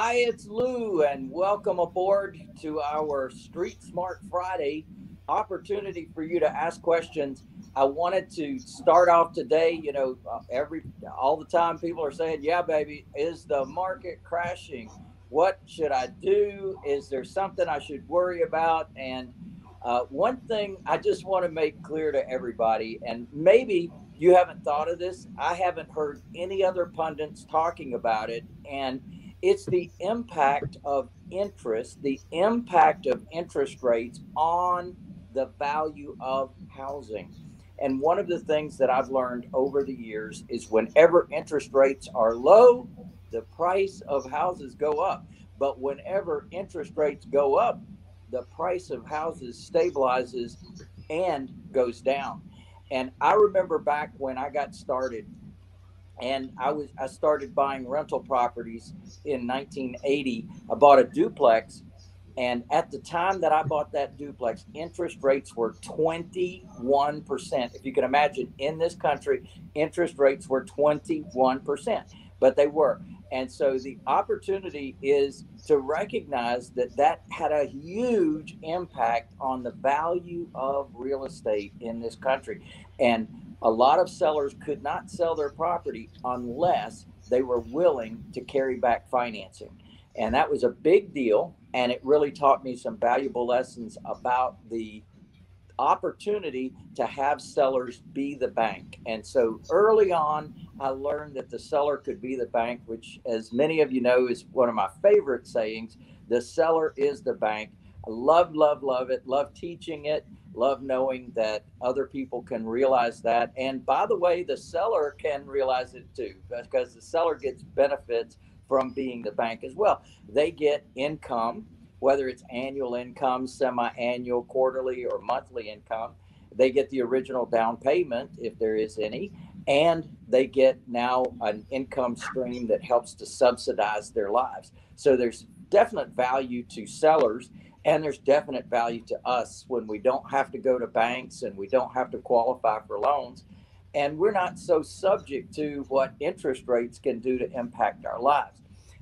Hi, it's Lou, and welcome aboard to our Street Smart Friday opportunity for you to ask questions. I wanted to start off today. You know, uh, every all the time people are saying, "Yeah, baby, is the market crashing? What should I do? Is there something I should worry about?" And uh, one thing I just want to make clear to everybody, and maybe you haven't thought of this. I haven't heard any other pundits talking about it, and it's the impact of interest, the impact of interest rates on the value of housing. And one of the things that I've learned over the years is whenever interest rates are low, the price of houses go up. But whenever interest rates go up, the price of houses stabilizes and goes down. And I remember back when I got started, and I was I started buying rental properties in 1980. I bought a duplex, and at the time that I bought that duplex, interest rates were 21 percent. If you can imagine, in this country, interest rates were 21 percent, but they were. And so the opportunity is to recognize that that had a huge impact on the value of real estate in this country. And a lot of sellers could not sell their property unless they were willing to carry back financing. And that was a big deal. And it really taught me some valuable lessons about the opportunity to have sellers be the bank. And so early on, I learned that the seller could be the bank, which, as many of you know, is one of my favorite sayings. The seller is the bank. I love, love, love it. Love teaching it. Love knowing that other people can realize that. And by the way, the seller can realize it too, because the seller gets benefits from being the bank as well. They get income whether it's annual income, semi annual, quarterly, or monthly income. They get the original down payment, if there is any, and they get now an income stream that helps to subsidize their lives. So there's definite value to sellers, and there's definite value to us when we don't have to go to banks and we don't have to qualify for loans. And we're not so subject to what interest rates can do to impact our lives.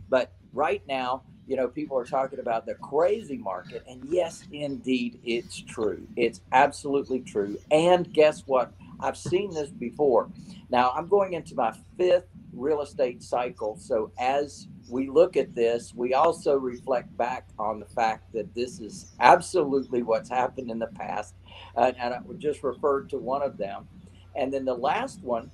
But right now, you know, people are talking about the crazy market. And yes, indeed, it's true. It's absolutely true. And guess what? I've seen this before. Now, I'm going into my fifth real estate cycle. So as we look at this, we also reflect back on the fact that this is absolutely what's happened in the past. Uh, and I just referred to one of them. And then the last one,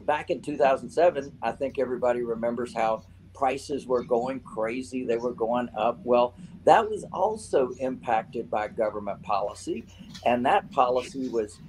back in 2007, I think everybody remembers how prices were going crazy, they were going up. Well, that was also impacted by government policy, and that policy was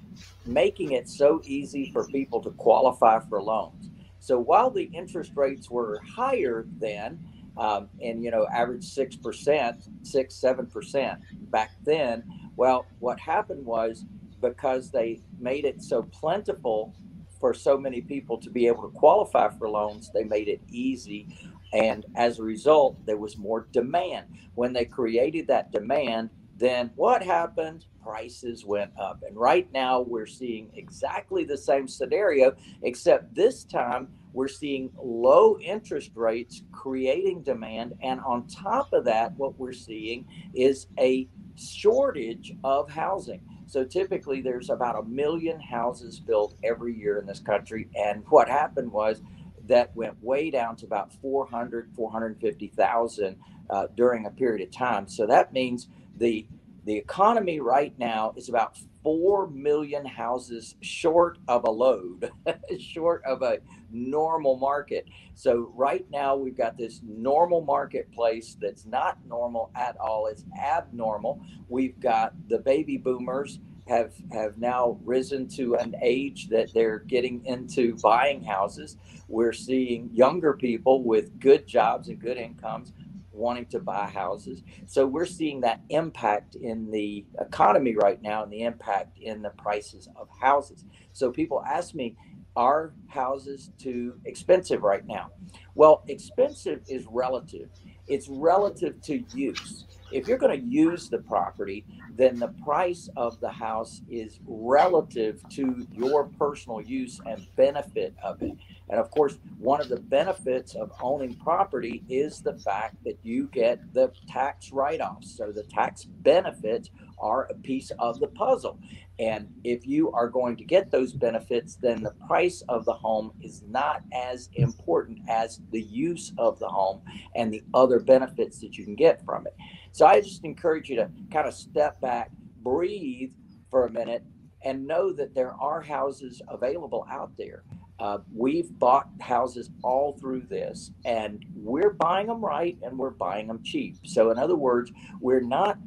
making it so easy for people to qualify for loans. So while the interest rates were higher then, um, and you know, average six percent, six seven percent back then. Well, what happened was because they made it so plentiful for so many people to be able to qualify for loans, they made it easy and as a result, there was more demand. When they created that demand, then what happened? Prices went up. And right now, we're seeing exactly the same scenario, except this time we're seeing low interest rates creating demand. And on top of that, what we're seeing is a shortage of housing. So typically, there's about a million houses built every year in this country. And what happened was, that went way down to about 400, 450,000 uh, during a period of time. So that means the the economy right now is about 4 million houses short of a load, short of a normal market. So, right now, we've got this normal marketplace that's not normal at all. It's abnormal. We've got the baby boomers have have now risen to an age that they're getting into buying houses. We're seeing younger people with good jobs and good incomes wanting to buy houses. So we're seeing that impact in the economy right now and the impact in the prices of houses. So people ask me, are houses too expensive right now? Well, expensive is relative. It's relative to use. if you're going to use the property, then the price of the house is relative to your personal use and benefit of it. And of course, one of the benefits of owning property is the fact that you get the tax write offs. So the tax benefits are a piece of the puzzle. And if you are going to get those benefits, then the price of the home is not as important as the use of the home and the other benefits that you can get from it. So I just encourage you to kind of step back, breathe for a minute, and know that there are houses available out there. Uh, we've bought houses all through this, and we're buying them right and we're buying them cheap. So, in other words, we're not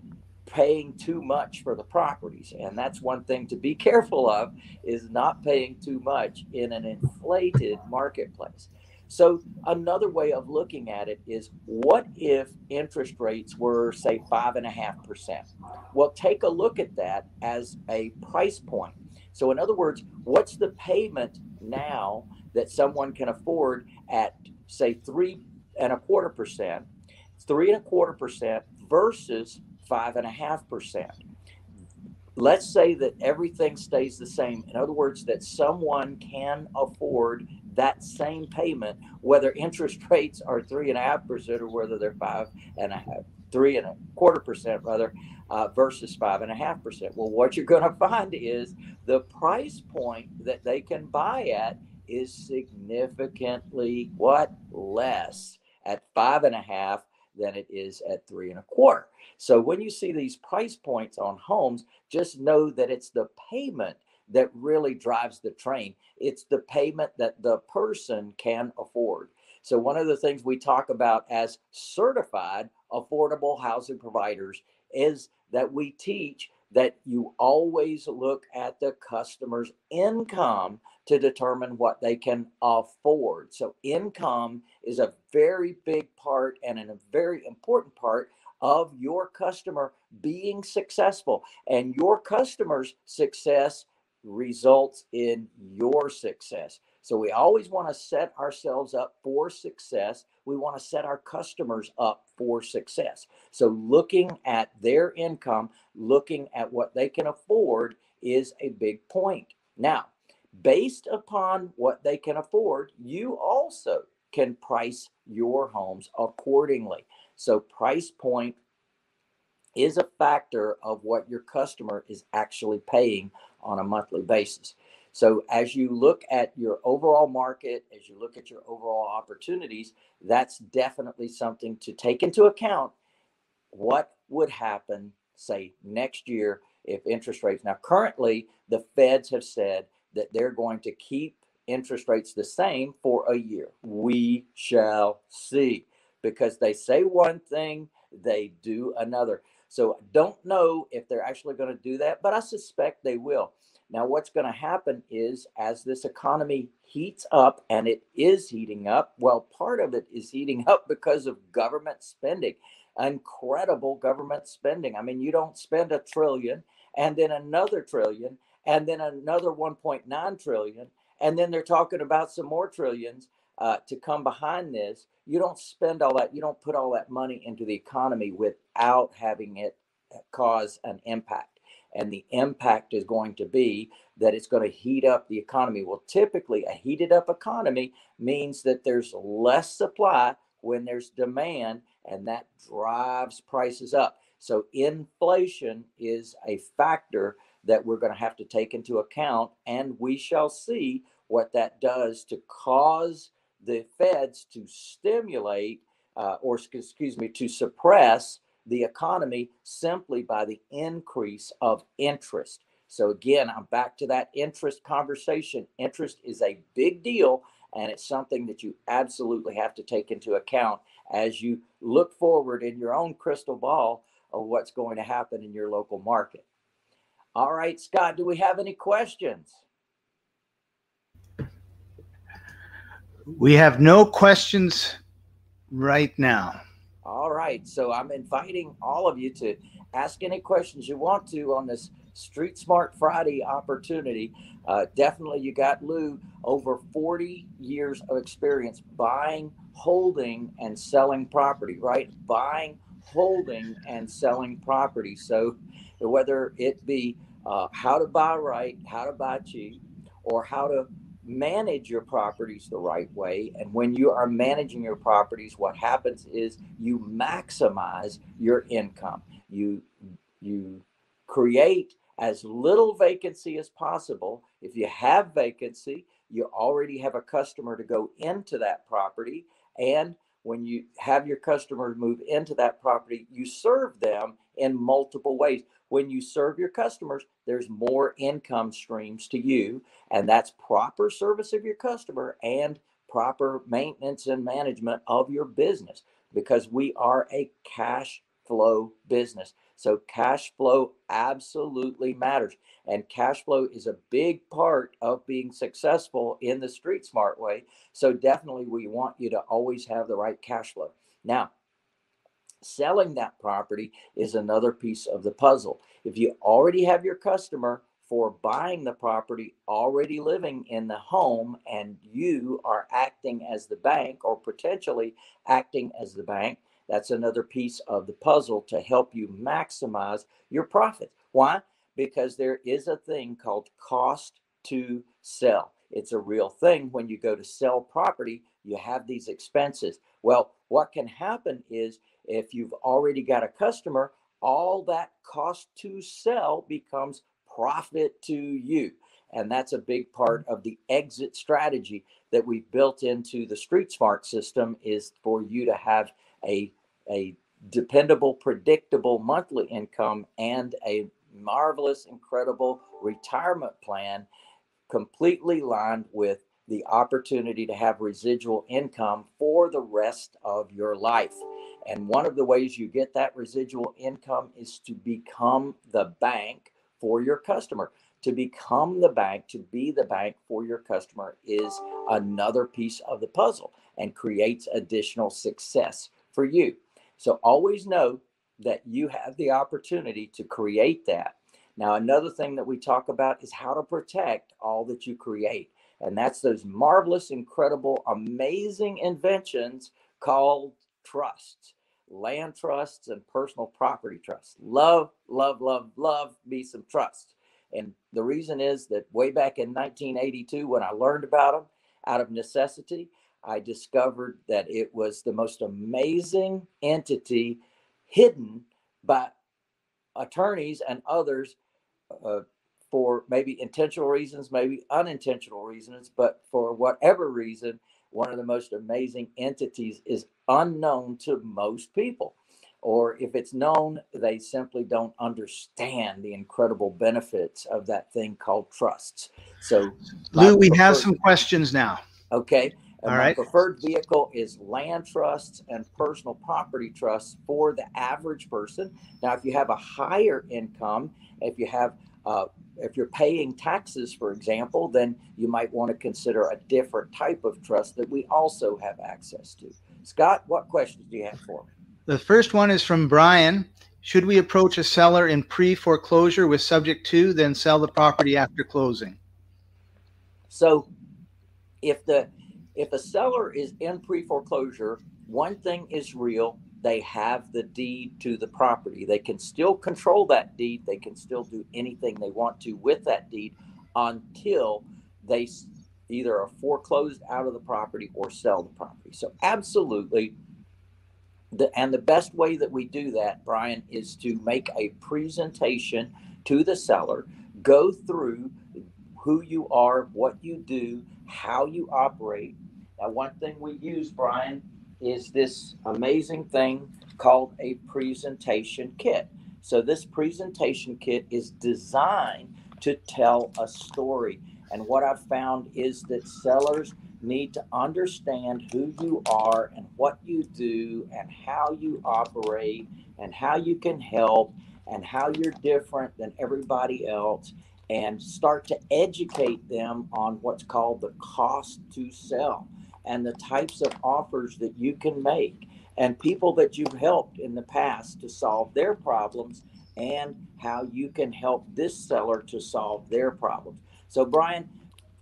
paying too much for the properties and that's one thing to be careful of is not paying too much in an inflated marketplace. So another way of looking at it is what if interest rates were say five and a half percent? Well take a look at that as a price point. So in other words what's the payment now that someone can afford at say three and a quarter percent three and a quarter percent versus five and a half percent. Let's say that everything stays the same. In other words, that someone can afford that same payment, whether interest rates are three and a half percent or whether they're five and a half, three and a quarter percent rather, uh, versus five and a half percent. Well, what you're going to find is the price point that they can buy at is significantly what less at five and a half than it is at three and a quarter. So when you see these price points on homes, just know that it's the payment that really drives the train. It's the payment that the person can afford. So one of the things we talk about as certified affordable housing providers is that we teach that you always look at the customer's income to determine what they can afford. So, income is a very big part and a very important part of your customer being successful. And your customer's success results in your success. So, we always want to set ourselves up for success. We want to set our customers up for success. So, looking at their income, looking at what they can afford is a big point. Now, based upon what they can afford, you also can price your homes accordingly. So, price point is a factor of what your customer is actually paying on a monthly basis. So, as you look at your overall market, as you look at your overall opportunities, that's definitely something to take into account. What would happen, say, next year if interest rates? Now, currently, the feds have said that they're going to keep interest rates the same for a year. We shall see because they say one thing, they do another. So don't know if they're actually going to do that, but I suspect they will. Now, what's going to happen is as this economy heats up, and it is heating up, well, part of it is heating up because of government spending, incredible government spending. I mean, you don't spend a trillion and then another trillion and then another 1.9 trillion and then they're talking about some more trillions uh, to come behind this. You don't spend all that you don't put all that money into the economy without having it cause an impact and the impact is going to be that it's going to heat up the economy well typically a heated up economy means that there's less supply when there's demand and that drives prices up so inflation is a factor that we're going to have to take into account. And we shall see what that does to cause the feds to stimulate uh, or, excuse me, to suppress the economy simply by the increase of interest. So, again, I'm back to that interest conversation. Interest is a big deal, and it's something that you absolutely have to take into account as you look forward in your own crystal ball of what's going to happen in your local market. All right, Scott, do we have any questions? We have no questions right now. All right, so I'm inviting all of you to ask any questions you want to on this Street Smart Friday opportunity. Uh, definitely, you got Lou over 40 years of experience buying, holding, and selling property, right? Buying, holding and selling property. So, whether it be uh, how to buy right, how to buy cheap, or how to manage your properties the right way. And when you are managing your properties, what happens is you maximize your income. You you create as little vacancy as possible. If you have vacancy, you already have a customer to go into that property. And when you have your customers move into that property, you serve them in multiple ways. When you serve your customers, there's more income streams to you, and that's proper service of your customer and proper maintenance and management of your business because we are a cash flow business. So cash flow absolutely matters. And cash flow is a big part of being successful in the street smart way. So definitely we want you to always have the right cash flow. Now, selling that property is another piece of the puzzle. If you already have your customer for buying the property already living in the home and you are acting as the bank or potentially acting as the bank, that's another piece of the puzzle to help you maximize your profits. Why? Because there is a thing called cost to sell. It's a real thing. When you go to sell property, you have these expenses. Well, what can happen is if you've already got a customer, all that cost to sell becomes profit to you. And that's a big part of the exit strategy that we've built into the Street Smart system is for you to have a a dependable, predictable monthly income, and a marvelous, incredible retirement plan completely lined with the opportunity to have residual income for the rest of your life. And one of the ways you get that residual income is to become the bank for your customer. To become the bank, to be the bank for your customer is another piece of the puzzle and creates additional success for you. So always know that you have the opportunity to create that. Now, another thing that we talk about is how to protect all that you create. And that's those marvelous, incredible, amazing inventions called trusts, land trusts, and personal property trusts. Love, love, love, love me some trusts. And the reason is that way back in 1982, when I learned about them out of necessity, I discovered that it was the most amazing entity hidden by attorneys and others uh, for maybe intentional reasons, maybe unintentional reasons, but for whatever reason, one of the most amazing entities is unknown to most people. Or if it's known, they simply don't understand the incredible benefits of that thing called trusts. So, Lou, we have some questions now. Okay. And All my right. preferred vehicle is land trusts and personal property trusts for the average person. Now, if you have a higher income, if you have uh, if you're paying taxes, for example, then you might want to consider a different type of trust that we also have access to. Scott, what questions do you have for me? The first one is from Brian. Should we approach a seller in pre foreclosure with subject to, then sell the property after closing? So, if the if a seller is in pre foreclosure, one thing is real they have the deed to the property. They can still control that deed, they can still do anything they want to with that deed until they either are foreclosed out of the property or sell the property. So, absolutely. The, and the best way that we do that, Brian, is to make a presentation to the seller, go through who you are, what you do, how you operate. Now, one thing we use, Brian, is this amazing thing called a presentation kit. So, this presentation kit is designed to tell a story. And what I've found is that sellers need to understand who you are and what you do and how you operate and how you can help and how you're different than everybody else and start to educate them on what's called the cost to sell and the types of offers that you can make and people that you've helped in the past to solve their problems and how you can help this seller to solve their problems. So, Brian,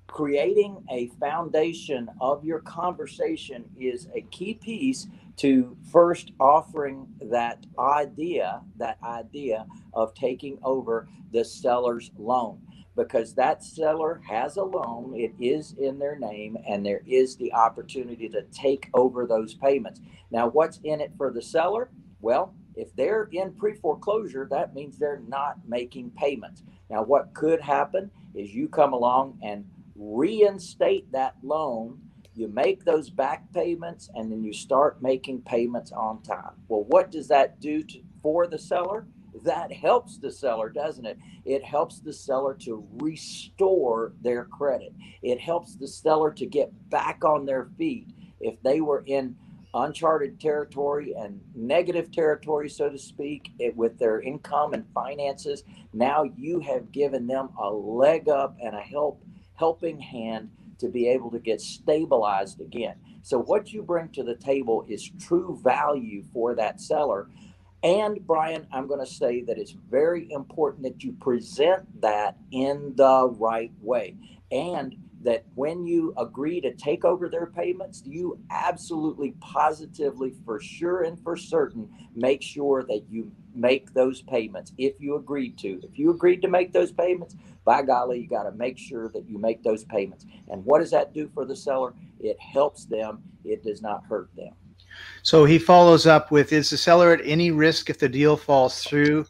creating a foundation of your conversation is a key piece to first offering that idea, that idea of taking over the seller's loan because that seller has a loan, it is in their name, and there is the opportunity to take over those payments. Now, what's in it for the seller? Well, if they're in pre foreclosure, that means they're not making payments. Now, what could happen is you come along and reinstate that loan you make those back payments and then you start making payments on time. Well, what does that do to, for the seller? That helps the seller, doesn't it? It helps the seller to restore their credit. It helps the seller to get back on their feet. If they were in uncharted territory and negative territory, so to speak, it, with their income and finances, now you have given them a leg up and a help helping hand to be able to get stabilized again. So, what you bring to the table is true value for that seller. And, Brian, I'm going to say that it's very important that you present that in the right way. And that when you agree to take over their payments, you absolutely positively, for sure and for certain, make sure that you make those payments if you agreed to. If you agreed to make those payments, by golly, you got to make sure that you make those payments. And what does that do for the seller? It helps them, it does not hurt them. So he follows up with Is the seller at any risk if the deal falls through,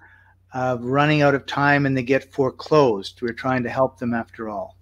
uh, running out of time and they get foreclosed? We're trying to help them after all.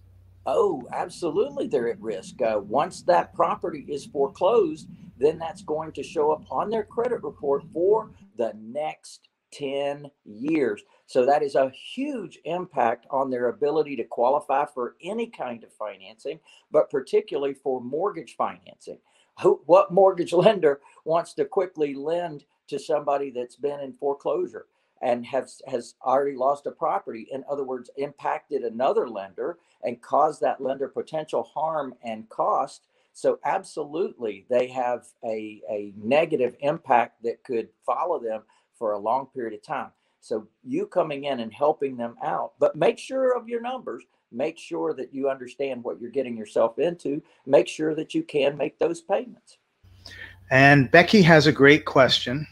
Oh, absolutely, they're at risk. Uh, once that property is foreclosed, then that's going to show up on their credit report for the next 10 years. So that is a huge impact on their ability to qualify for any kind of financing, but particularly for mortgage financing. Who, what mortgage lender wants to quickly lend to somebody that's been in foreclosure and has has already lost a property in other words impacted another lender and caused that lender potential harm and cost so absolutely they have a, a negative impact that could follow them for a long period of time. So you coming in and helping them out, but make sure of your numbers. Make sure that you understand what you're getting yourself into. Make sure that you can make those payments. And Becky has a great question.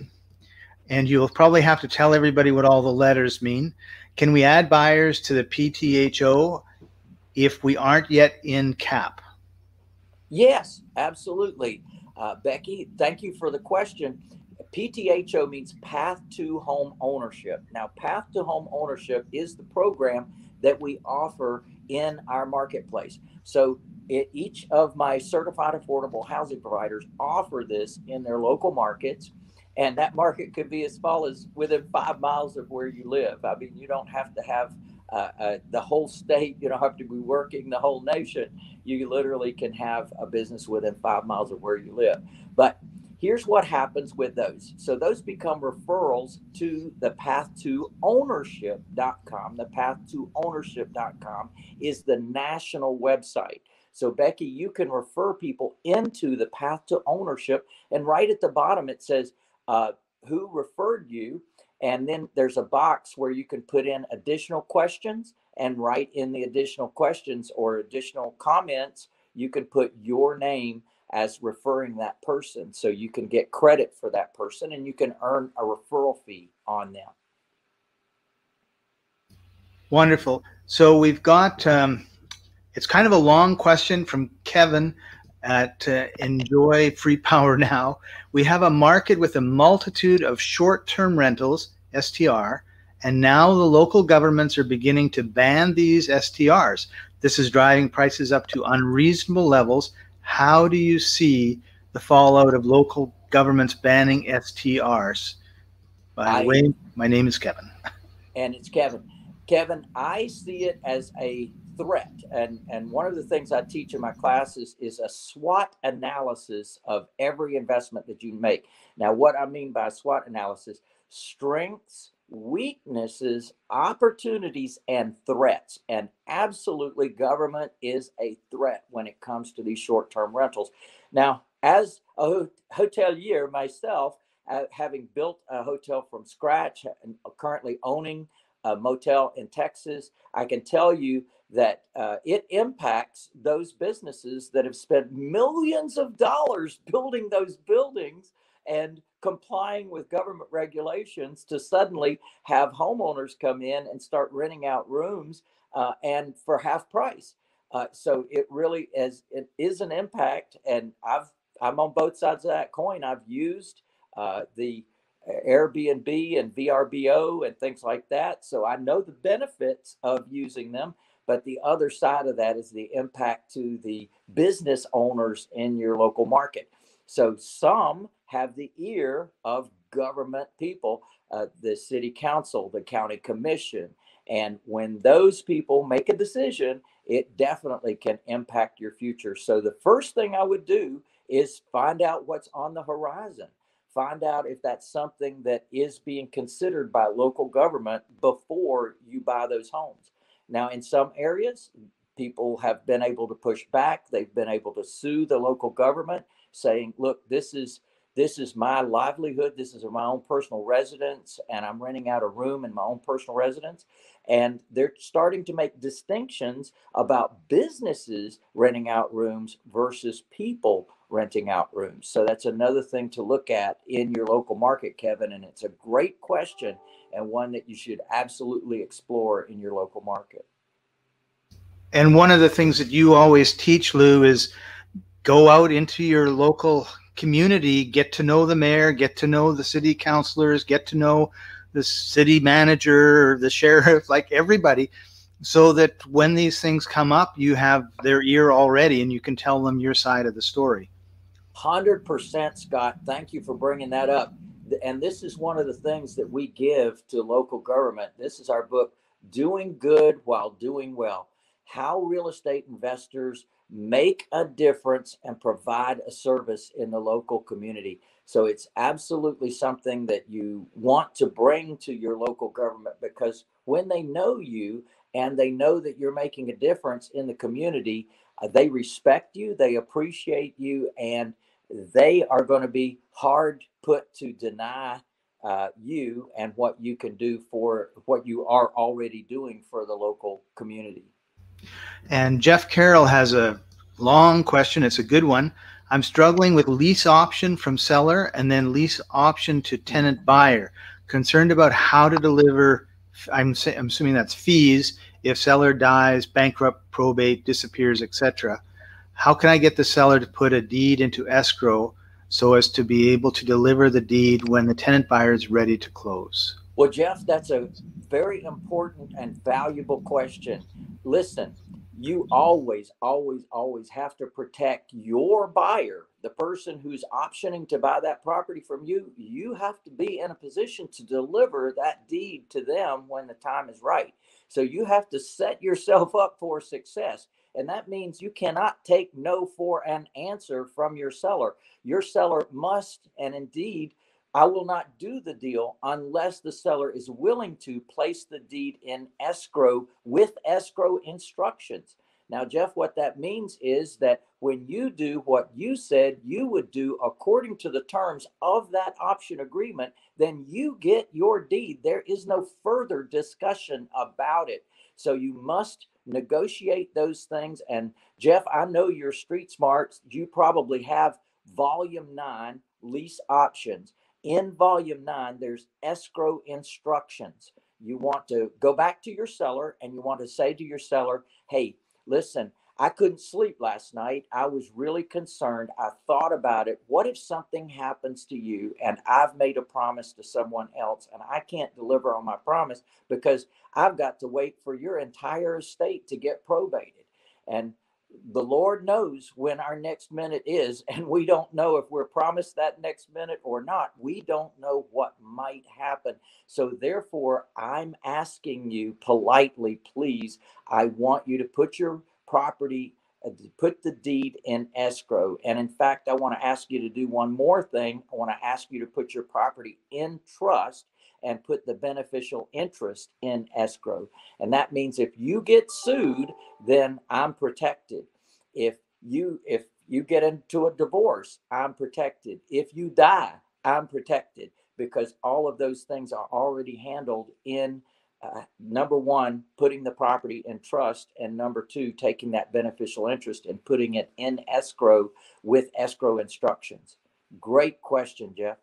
And you'll probably have to tell everybody what all the letters mean. Can we add buyers to the PTHO if we aren't yet in cap? Yes, absolutely. Uh, Becky, thank you for the question. PTHO means Path to Home Ownership. Now, Path to Home Ownership is the program that we offer in our marketplace. So, it, each of my certified affordable housing providers offer this in their local markets. And that market could be as small as within five miles of where you live. I mean, you don't have to have uh, uh, the whole state, you don't have to be working the whole nation. You literally can have a business within five miles of where you live. But Here's what happens with those. So those become referrals to the path to ownership.com. The path to ownership.com is the national website. So, Becky, you can refer people into the path to ownership. And right at the bottom, it says, uh, Who referred you? And then there's a box where you can put in additional questions and write in the additional questions or additional comments. You can put your name as referring that person. So you can get credit for that person and you can earn a referral fee on them. Wonderful. So we've got, um, it's kind of a long question from Kevin at uh, Enjoy Free Power Now. We have a market with a multitude of short term rentals, STR, and now the local governments are beginning to ban these STRs. This is driving prices up to unreasonable levels how do you see the fallout of local governments banning STRs? By the way, my name is Kevin. And it's Kevin. Kevin, I see it as a threat. And, and one of the things I teach in my classes is a SWOT analysis of every investment that you make. Now, what I mean by SWOT analysis, strengths, weaknesses, opportunities, and threats. And absolutely, government is a threat when it comes to these short term rentals. Now, as a hotelier myself, uh, having built a hotel from scratch and currently owning a motel in Texas, I can tell you that uh, it impacts those businesses that have spent millions of dollars building those buildings and complying with government regulations to suddenly have homeowners come in and start renting out rooms uh, and for half price. Uh, so it really is it is an impact, and I've I'm on both sides of that coin. I've used uh, the Airbnb and VRBO and things like that, so I know the benefits of using them. But the other side of that is the impact to the business owners in your local market. So some have the ear of government people, uh, the city council, the county commission. And when those people make a decision, it definitely can impact your future. So the first thing I would do is find out what's on the horizon. Find out if that's something that is being considered by local government before you buy those homes. Now, in some areas, people have been able to push back. They've been able to sue the local government saying, look, this is this is my livelihood. This is my own personal residence, and I'm renting out a room in my own personal residence. And they're starting to make distinctions about businesses renting out rooms versus people renting out rooms. So that's another thing to look at in your local market, Kevin. And it's a great question and one that you should absolutely explore in your local market. And one of the things that you always teach, Lou, is go out into your local community, get to know the mayor, get to know the city councilors, get to know the city manager, the sheriff, like everybody, so that when these things come up, you have their ear already and you can tell them your side of the story. 100% Scott. Thank you for bringing that up. And this is one of the things that we give to local government. This is our book, Doing Good While Doing Well How Real Estate Investors Make a Difference and Provide a Service in the Local Community. So it's absolutely something that you want to bring to your local government because when they know you and they know that you're making a difference in the community, uh, they respect you, they appreciate you, and they are going to be hard put to deny uh, you and what you can do for what you are already doing for the local community. And Jeff Carroll has a long question. It's a good one. I'm struggling with lease option from seller and then lease option to tenant buyer. Concerned about how to deliver. I'm, I'm assuming that's fees if seller dies, bankrupt, probate, disappears, etc. How can I get the seller to put a deed into escrow so as to be able to deliver the deed when the tenant buyer is ready to close? Well, Jeff, that's a very important and valuable question. Listen, you always, always, always have to protect your buyer, the person who's optioning to buy that property from you. You have to be in a position to deliver that deed to them when the time is right. So you have to set yourself up for success. And that means you cannot take no for an answer from your seller. Your seller must, and indeed, I will not do the deal unless the seller is willing to place the deed in escrow with escrow instructions. Now, Jeff, what that means is that when you do what you said you would do according to the terms of that option agreement, then you get your deed. There is no further discussion about it. So you must negotiate those things. And Jeff, I know you're street smart. You probably have volume nine lease options in volume nine, there's escrow instructions. You want to go back to your seller and you want to say to your seller, hey, listen, I couldn't sleep last night. I was really concerned. I thought about it. What if something happens to you and I've made a promise to someone else and I can't deliver on my promise because I've got to wait for your entire estate to get probated? And the Lord knows when our next minute is, and we don't know if we're promised that next minute or not. We don't know what might happen. So, therefore, I'm asking you politely, please, I want you to put your property, uh, put the deed in escrow. And in fact, I want to ask you to do one more thing. I want to ask you to put your property in trust and put the beneficial interest in escrow. And that means if you get sued, then I'm protected. If you if you get into a divorce, I'm protected. If you die, I'm protected because all of those things are already handled in uh, number one, putting the property in trust, and number two, taking that beneficial interest and putting it in escrow with escrow instructions Great question, Jeff.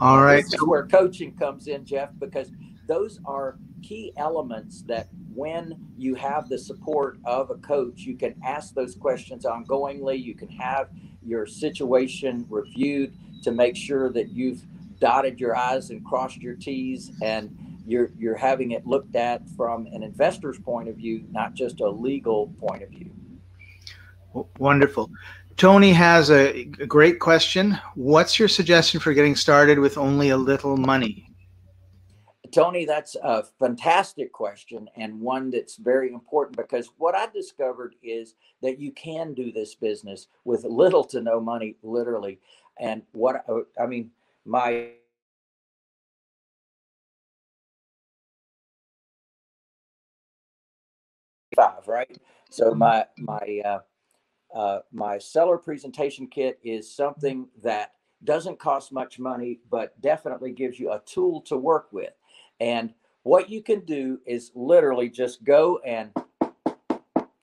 All right. This is where coaching comes in, Jeff, because those are key elements that when you have the support of a coach, you can ask those questions ongoingly. You can have your situation reviewed to make sure that you've dotted your I's and crossed your T's and you're you're having it looked at from an investor's point of view, not just a legal point of view. Wonderful. Tony has a great question. What's your suggestion for getting started with only a little money? Tony, that's a fantastic question and one that's very important because what I discovered is that you can do this business with little to no money, literally. And what I mean, my five, right? So my my uh, uh, my seller presentation kit is something that doesn't cost much money, but definitely gives you a tool to work with. And what you can do is literally just go and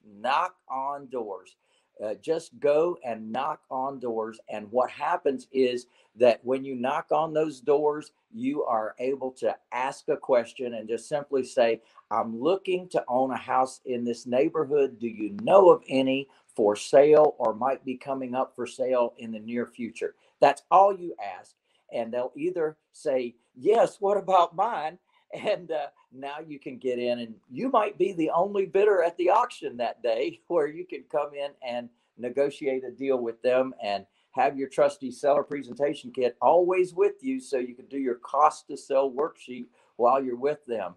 knock on doors. Uh, just go and knock on doors. And what happens is that when you knock on those doors, you are able to ask a question and just simply say, I'm looking to own a house in this neighborhood. Do you know of any for sale or might be coming up for sale in the near future. That's all you ask. And they'll either say, Yes, what about mine? And uh, now you can get in, and you might be the only bidder at the auction that day where you can come in and negotiate a deal with them and have your trusty seller presentation kit always with you so you can do your cost to sell worksheet while you're with them.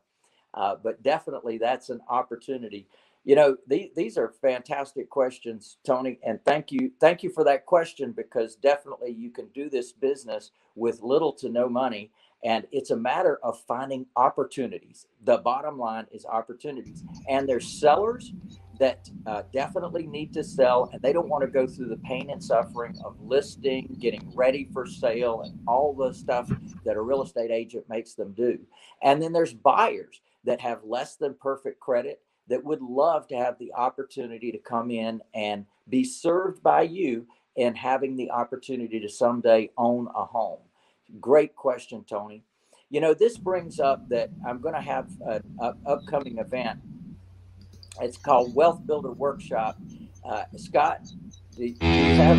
Uh, but definitely that's an opportunity you know these, these are fantastic questions tony and thank you thank you for that question because definitely you can do this business with little to no money and it's a matter of finding opportunities. The bottom line is opportunities and there's sellers that uh, definitely need to sell and they don't want to go through the pain and suffering of listing getting ready for sale and all the stuff that a real estate agent makes them do. And then there's buyers that have less than perfect credit that would love to have the opportunity to come in and be served by you and having the opportunity to someday own a home? Great question, Tony. You know, this brings up that I'm going to have an upcoming event. It's called Wealth Builder Workshop. Uh, Scott, do you have?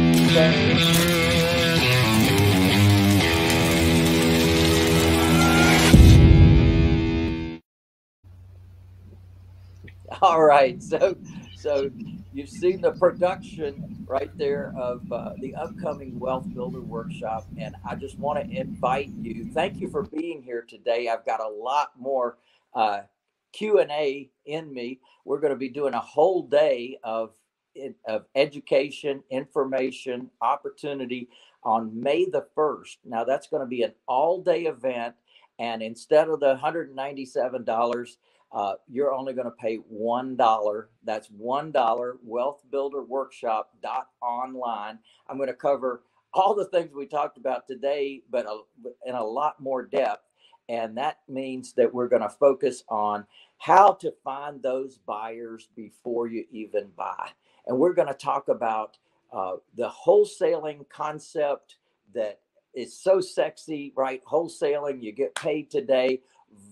All right. So, so you've seen the production right there of uh, the upcoming Wealth Builder Workshop, and I just want to invite you. Thank you for being here today. I've got a lot more uh, Q and A in me. We're going to be doing a whole day of of education, information, opportunity on May the first. Now that's going to be an all day event, and instead of the hundred and ninety seven dollars uh, you're only going to pay one dollar. That's one dollar. Online. I'm going to cover all the things we talked about today, but in a lot more depth. And that means that we're going to focus on how to find those buyers before you even buy. And we're going to talk about uh, the wholesaling concept that is so sexy, right? Wholesaling, you get paid today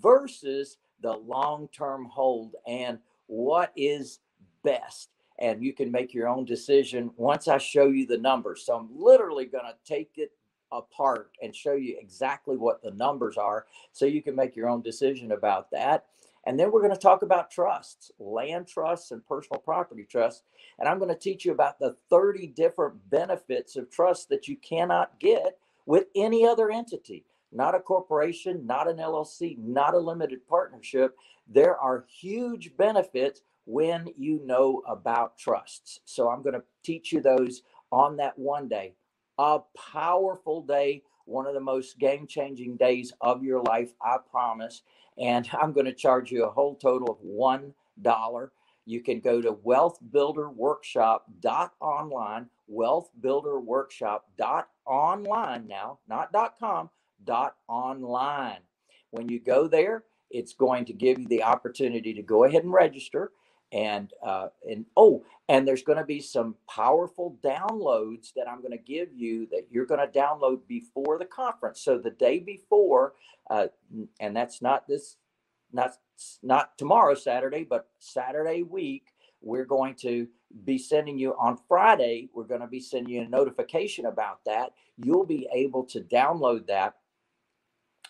versus the long term hold and what is best. And you can make your own decision once I show you the numbers. So I'm literally going to take it apart and show you exactly what the numbers are so you can make your own decision about that. And then we're going to talk about trusts, land trusts, and personal property trusts. And I'm going to teach you about the 30 different benefits of trust that you cannot get with any other entity not a corporation, not an LLC, not a limited partnership. There are huge benefits when you know about trusts. So I'm going to teach you those on that one day. A powerful day, one of the most game changing days of your life, I promise. And I'm going to charge you a whole total of $1. You can go to wealthbuilderworkshop.online, wealthbuilderworkshop.online now, not .com, online. When you go there, it's going to give you the opportunity to go ahead and register. and uh, and oh, and there's going to be some powerful downloads that I'm going to give you that you're going to download before the conference. So the day before, uh, and that's not this, not not tomorrow Saturday, but Saturday week. We're going to be sending you on Friday. We're going to be sending you a notification about that. You'll be able to download that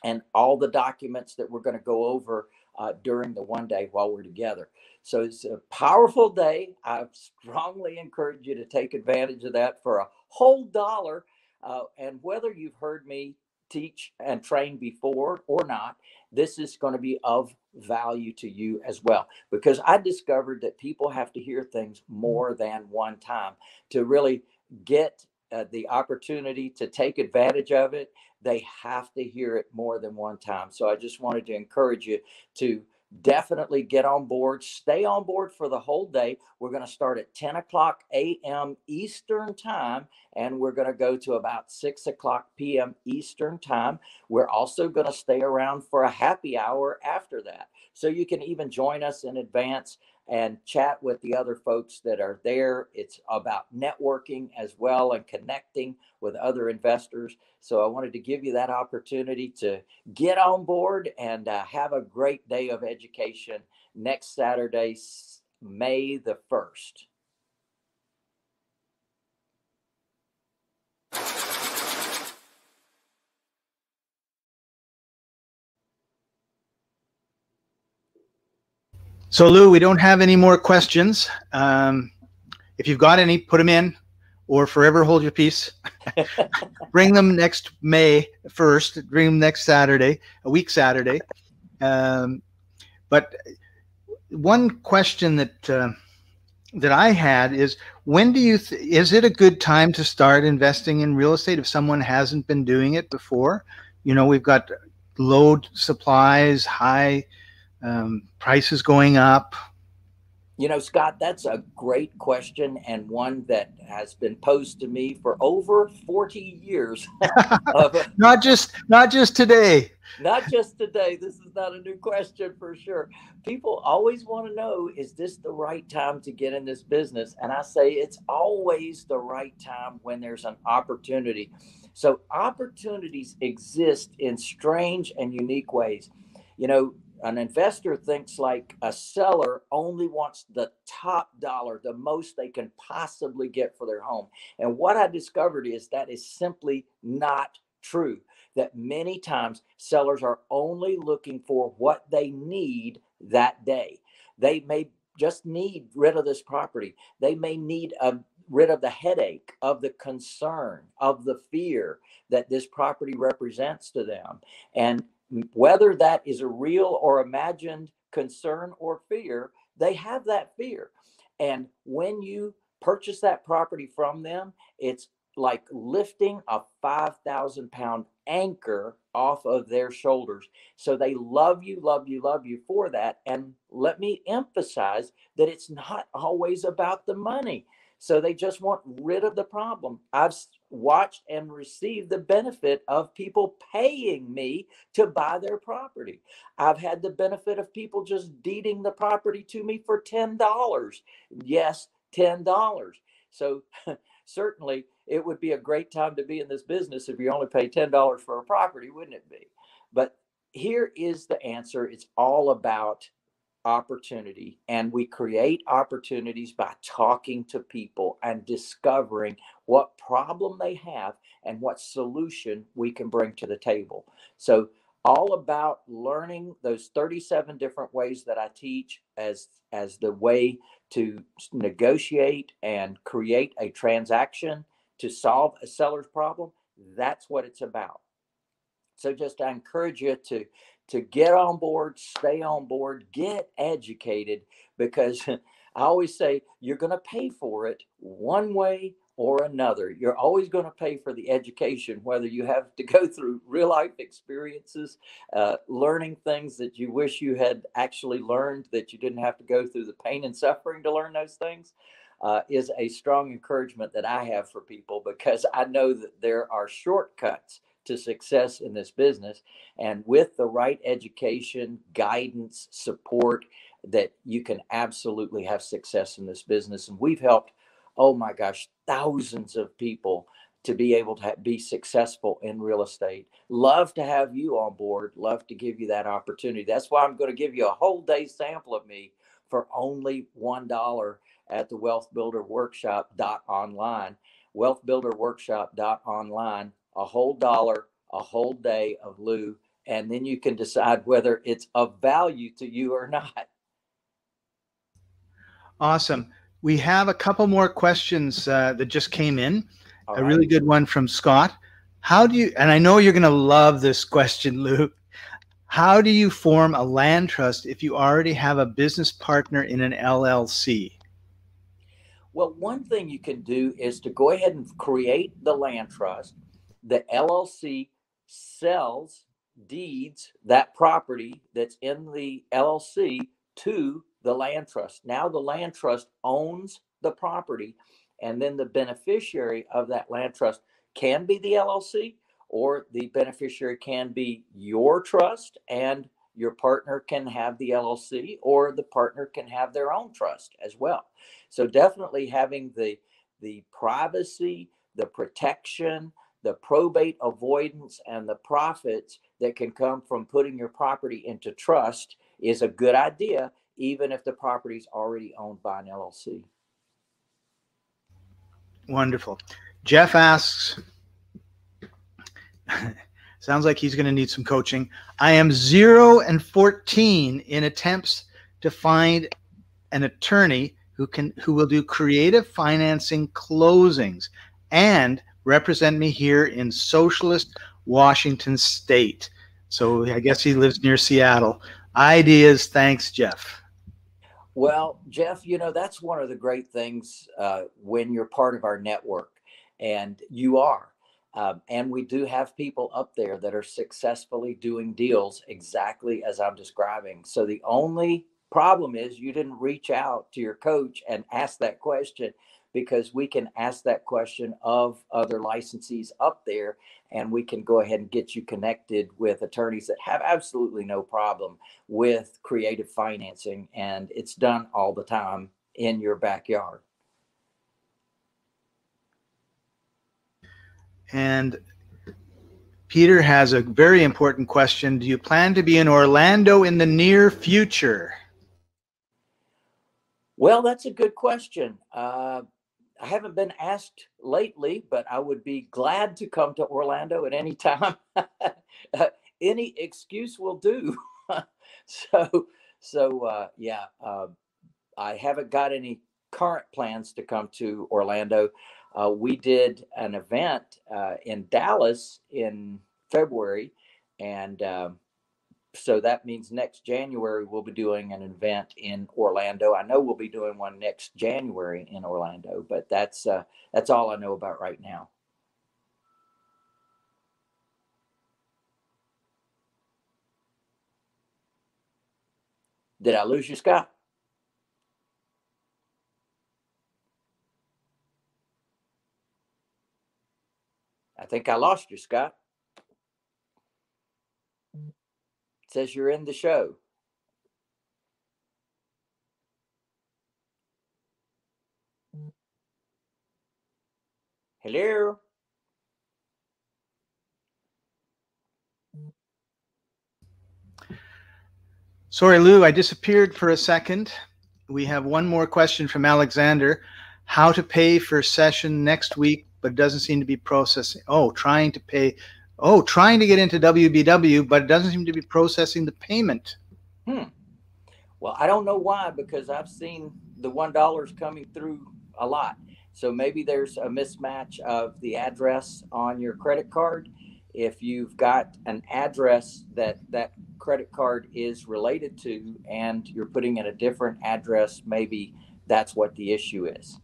and all the documents that we're going to go over uh, during the one day while we're together. So it's a powerful day. I strongly encourage you to take advantage of that for a whole dollar. Uh, and whether you've heard me teach and train before or not, this is going to be of value to you as well. Because I discovered that people have to hear things more than one time to really get uh, the opportunity to take advantage of it they have to hear it more than one time. So I just wanted to encourage you to definitely get on board. Stay on board for the whole day. We're going to start at 10 o'clock a.m. Eastern Time, and we're going to go to about 6 o'clock p.m. Eastern Time. We're also going to stay around for a happy hour after that. So you can even join us in advance and chat with the other folks that are there. It's about networking as well and connecting with other investors. So I wanted to give you that opportunity to get on board and uh, have a great day of education next Saturday, May the 1st. So, Lou, we don't have any more questions. Um, if you've got any, put them in or forever hold your peace. bring them next May 1st, bring them next Saturday, a week Saturday. Um, but one question that uh, that I had is when do you th- is it a good time to start investing in real estate if someone hasn't been doing it before? You know, we've got low supplies, high um, prices going up? You know, Scott, that's a great question and one that has been posed to me for over 40 years. of, not just not just today. Not just today. This is not a new question for sure. People always want to know is this the right time to get in this business? And I say it's always the right time when there's an opportunity. So opportunities exist in strange and unique ways. You know, an investor thinks like a seller only wants the top dollar, the most they can possibly get for their home. And what I discovered is that is simply not true. That many times sellers are only looking for what they need that day. They may just need rid of this property. They may need a rid of the headache, of the concern, of the fear that this property represents to them. And whether that is a real or imagined concern or fear, they have that fear. And when you purchase that property from them, it's like lifting a 5,000 pound anchor off of their shoulders. So they love you, love you, love you for that. And let me emphasize that it's not always about the money. So they just want rid of the problem. I've watched and received the benefit of people paying me to buy their property. I've had the benefit of people just deeding the property to me for $10. Yes, $10. So certainly it would be a great time to be in this business if you only pay $10 for a property, wouldn't it be? But here is the answer it's all about opportunity and we create opportunities by talking to people and discovering what problem they have and what solution we can bring to the table. So all about learning those 37 different ways that i teach as as the way to negotiate and create a transaction to solve a seller's problem that's what it's about. So just i encourage you to to get on board, stay on board, get educated because I always say you're going to pay for it one way or another. You're always going to pay for the education, whether you have to go through real life experiences, uh, learning things that you wish you had actually learned, that you didn't have to go through the pain and suffering to learn those things. Uh, is a strong encouragement that I have for people because I know that there are shortcuts to success in this business. And with the right education, guidance, support, that you can absolutely have success in this business. And we've helped, oh my gosh, thousands of people to be able to be successful in real estate. Love to have you on board. Love to give you that opportunity. That's why I'm going to give you a whole day sample of me for only $1 at the Wealth Builder Workshop dot online. Wealth Builder Workshop dot online. A whole dollar, a whole day of Lou, and then you can decide whether it's of value to you or not. Awesome. We have a couple more questions uh, that just came in. A really good one from Scott. How do you, and I know you're going to love this question, Lou. How do you form a land trust if you already have a business partner in an LLC? Well, one thing you can do is to go ahead and create the land trust. The LLC sells deeds that property that's in the LLC to the land trust. Now the land trust owns the property, and then the beneficiary of that land trust can be the LLC, or the beneficiary can be your trust, and your partner can have the LLC, or the partner can have their own trust as well. So definitely having the the privacy, the protection, the probate avoidance, and the profits that can come from putting your property into trust is a good idea, even if the property is already owned by an LLC. Wonderful. Jeff asks, sounds like he's going to need some coaching. I am zero and 14 in attempts to find an attorney who can who will do creative financing closings and represent me here in socialist Washington state. So I guess he lives near Seattle. Ideas, thanks, Jeff. Well, Jeff, you know, that's one of the great things uh, when you're part of our network, and you are. Um, and we do have people up there that are successfully doing deals exactly as I'm describing. So the only problem is you didn't reach out to your coach and ask that question because we can ask that question of other licensees up there and we can go ahead and get you connected with attorneys that have absolutely no problem with creative financing and it's done all the time in your backyard and Peter has a very important question. Do you plan to be in Orlando in the near future? Well, that's a good question. Uh, I haven't been asked lately, but I would be glad to come to Orlando at any time. uh, any excuse will do. so, so uh, yeah, uh, I haven't got any current plans to come to Orlando. Uh, we did an event uh, in Dallas in February, and um, so that means next January we'll be doing an event in Orlando. I know we'll be doing one next January in Orlando, but that's uh, that's all I know about right now. Did I lose you, Scott? I think I lost you, Scott. Says you're in the show. Hello. Sorry, Lou, I disappeared for a second. We have one more question from Alexander. How to pay for session next week, but doesn't seem to be processing. Oh, trying to pay oh, trying to get into WBW, but it doesn't seem to be processing the payment. Hmm. Well, I don't know why because I've seen the one dollars coming through a lot. So maybe there's a mismatch of the address on your credit card. If you've got an address that that credit card is related to and you're putting in a different address, maybe that's what the issue is.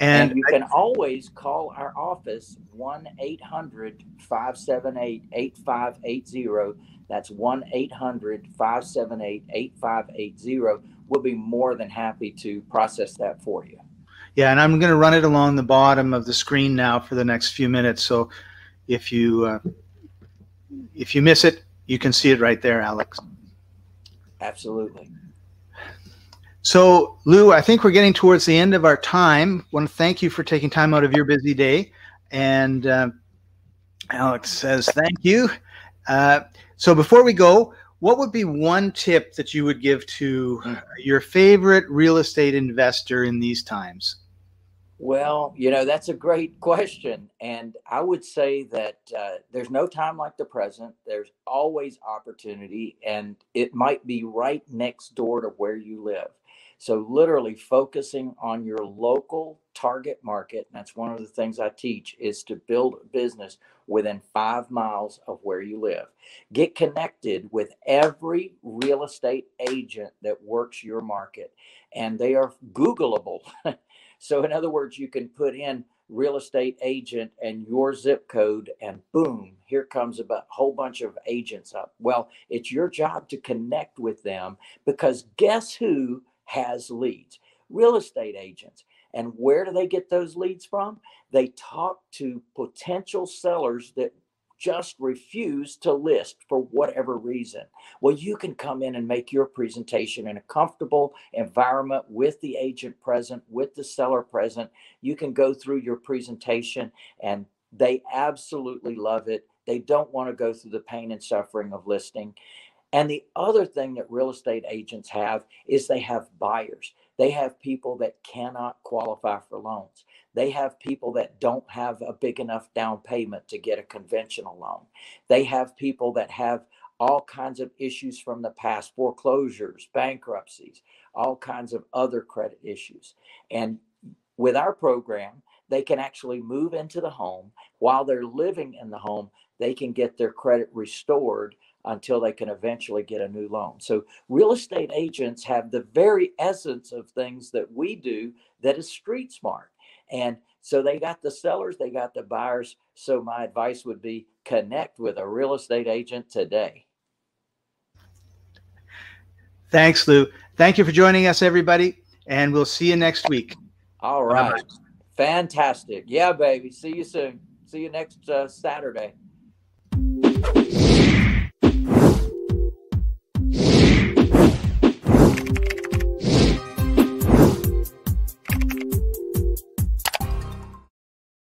And, and you can always call our office 1 800 578 8580. That's 1 800 578 8580. We'll be more than happy to process that for you. Yeah, and I'm going to run it along the bottom of the screen now for the next few minutes. So if you uh, if you miss it, you can see it right there, Alex. Absolutely. So, Lou, I think we're getting towards the end of our time. I want to thank you for taking time out of your busy day. And uh, Alex says thank you. Uh, so, before we go, what would be one tip that you would give to your favorite real estate investor in these times? Well, you know, that's a great question. And I would say that uh, there's no time like the present. There's always opportunity, and it might be right next door to where you live. So, literally focusing on your local target market. That's one of the things I teach is to build a business within five miles of where you live. Get connected with every real estate agent that works your market, and they are Googleable. so, in other words, you can put in real estate agent and your zip code, and boom, here comes a whole bunch of agents up. Well, it's your job to connect with them because guess who? Has leads real estate agents. And where do they get those leads from? They talk to potential sellers that just refuse to list for whatever reason. Well, you can come in and make your presentation in a comfortable environment with the agent present, with the seller present. You can go through your presentation and they absolutely love it. They don't want to go through the pain and suffering of listing. And the other thing that real estate agents have is they have buyers. They have people that cannot qualify for loans. They have people that don't have a big enough down payment to get a conventional loan. They have people that have all kinds of issues from the past foreclosures, bankruptcies, all kinds of other credit issues. And with our program, they can actually move into the home while they're living in the home, they can get their credit restored until they can eventually get a new loan. So real estate agents have the very essence of things that we do that is street smart. And so they got the sellers, they got the buyers. So my advice would be connect with a real estate agent today. Thanks, Lou. Thank you for joining us, everybody. And we'll see you next week. All right. Fantastic. Yeah, baby. See you soon. See you next uh, Saturday.